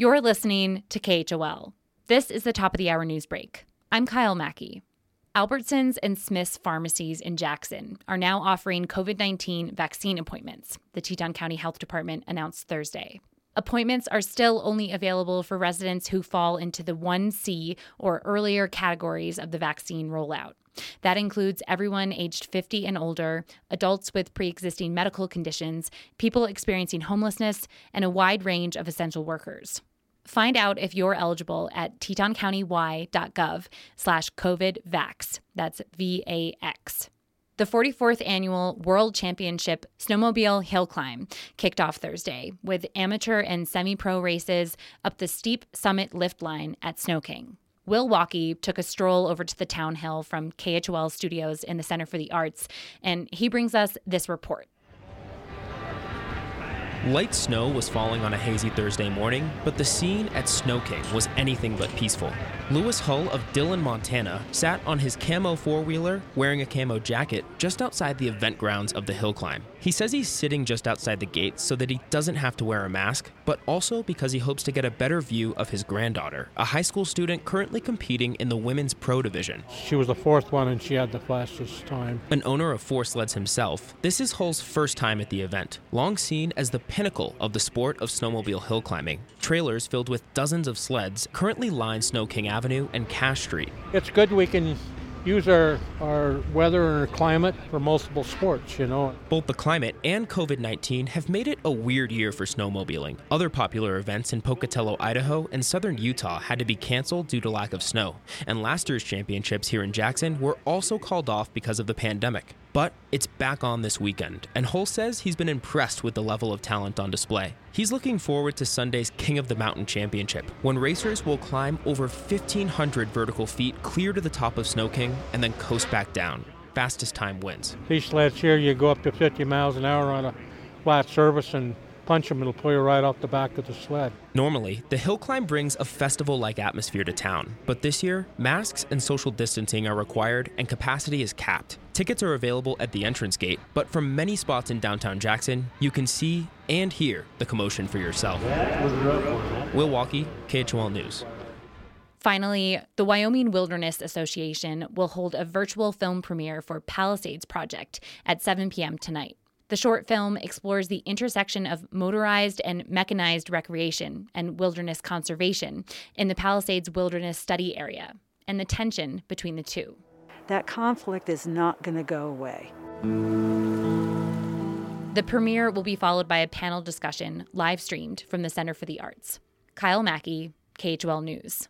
You're listening to KHOL. This is the top of the hour news break. I'm Kyle Mackie. Albertsons and Smith's pharmacies in Jackson are now offering COVID 19 vaccine appointments, the Teton County Health Department announced Thursday. Appointments are still only available for residents who fall into the 1C or earlier categories of the vaccine rollout. That includes everyone aged 50 and older, adults with pre existing medical conditions, people experiencing homelessness, and a wide range of essential workers. Find out if you're eligible at tetoncounty.gov slash COVIDVAX. That's V-A-X. The 44th annual World Championship Snowmobile Hill Climb kicked off Thursday with amateur and semi pro races up the steep summit lift line at Snow King. Will Walkey took a stroll over to the town hill from KHOL studios in the Center for the Arts, and he brings us this report. Light snow was falling on a hazy Thursday morning, but the scene at Snow King was anything but peaceful. Lewis Hull of Dillon, Montana, sat on his camo four wheeler wearing a camo jacket just outside the event grounds of the hill climb. He says he's sitting just outside the gate so that he doesn't have to wear a mask, but also because he hopes to get a better view of his granddaughter, a high school student currently competing in the women's pro division. She was the fourth one and she had the fastest time. An owner of four sleds himself, this is Hull's first time at the event, long seen as the pinnacle of the sport of snowmobile hill climbing. Trailers filled with dozens of sleds currently line Snow King Avenue and Cache Street. It's good we can use our, our weather and our climate for multiple sports, you know. Both the climate and COVID 19 have made it a weird year for snowmobiling. Other popular events in Pocatello, Idaho, and southern Utah had to be canceled due to lack of snow, and last year's championships here in Jackson were also called off because of the pandemic. But it's back on this weekend, and Hull says he's been impressed with the level of talent on display. He's looking forward to Sunday's King of the Mountain Championship, when racers will climb over 1,500 vertical feet clear to the top of Snow King and then coast back down. Fastest time wins. These sleds here, you go up to 50 miles an hour on a flat surface and punch them, it'll pull you right off the back of the sled. Normally, the hill climb brings a festival like atmosphere to town, but this year, masks and social distancing are required and capacity is capped. Tickets are available at the entrance gate, but from many spots in downtown Jackson, you can see and hear the commotion for yourself. Will Walkey, KHOL News. Finally, the Wyoming Wilderness Association will hold a virtual film premiere for Palisades Project at 7 p.m. tonight. The short film explores the intersection of motorized and mechanized recreation and wilderness conservation in the Palisades Wilderness Study Area and the tension between the two. That conflict is not going to go away. The premiere will be followed by a panel discussion live streamed from the Center for the Arts. Kyle Mackie, KHOL News.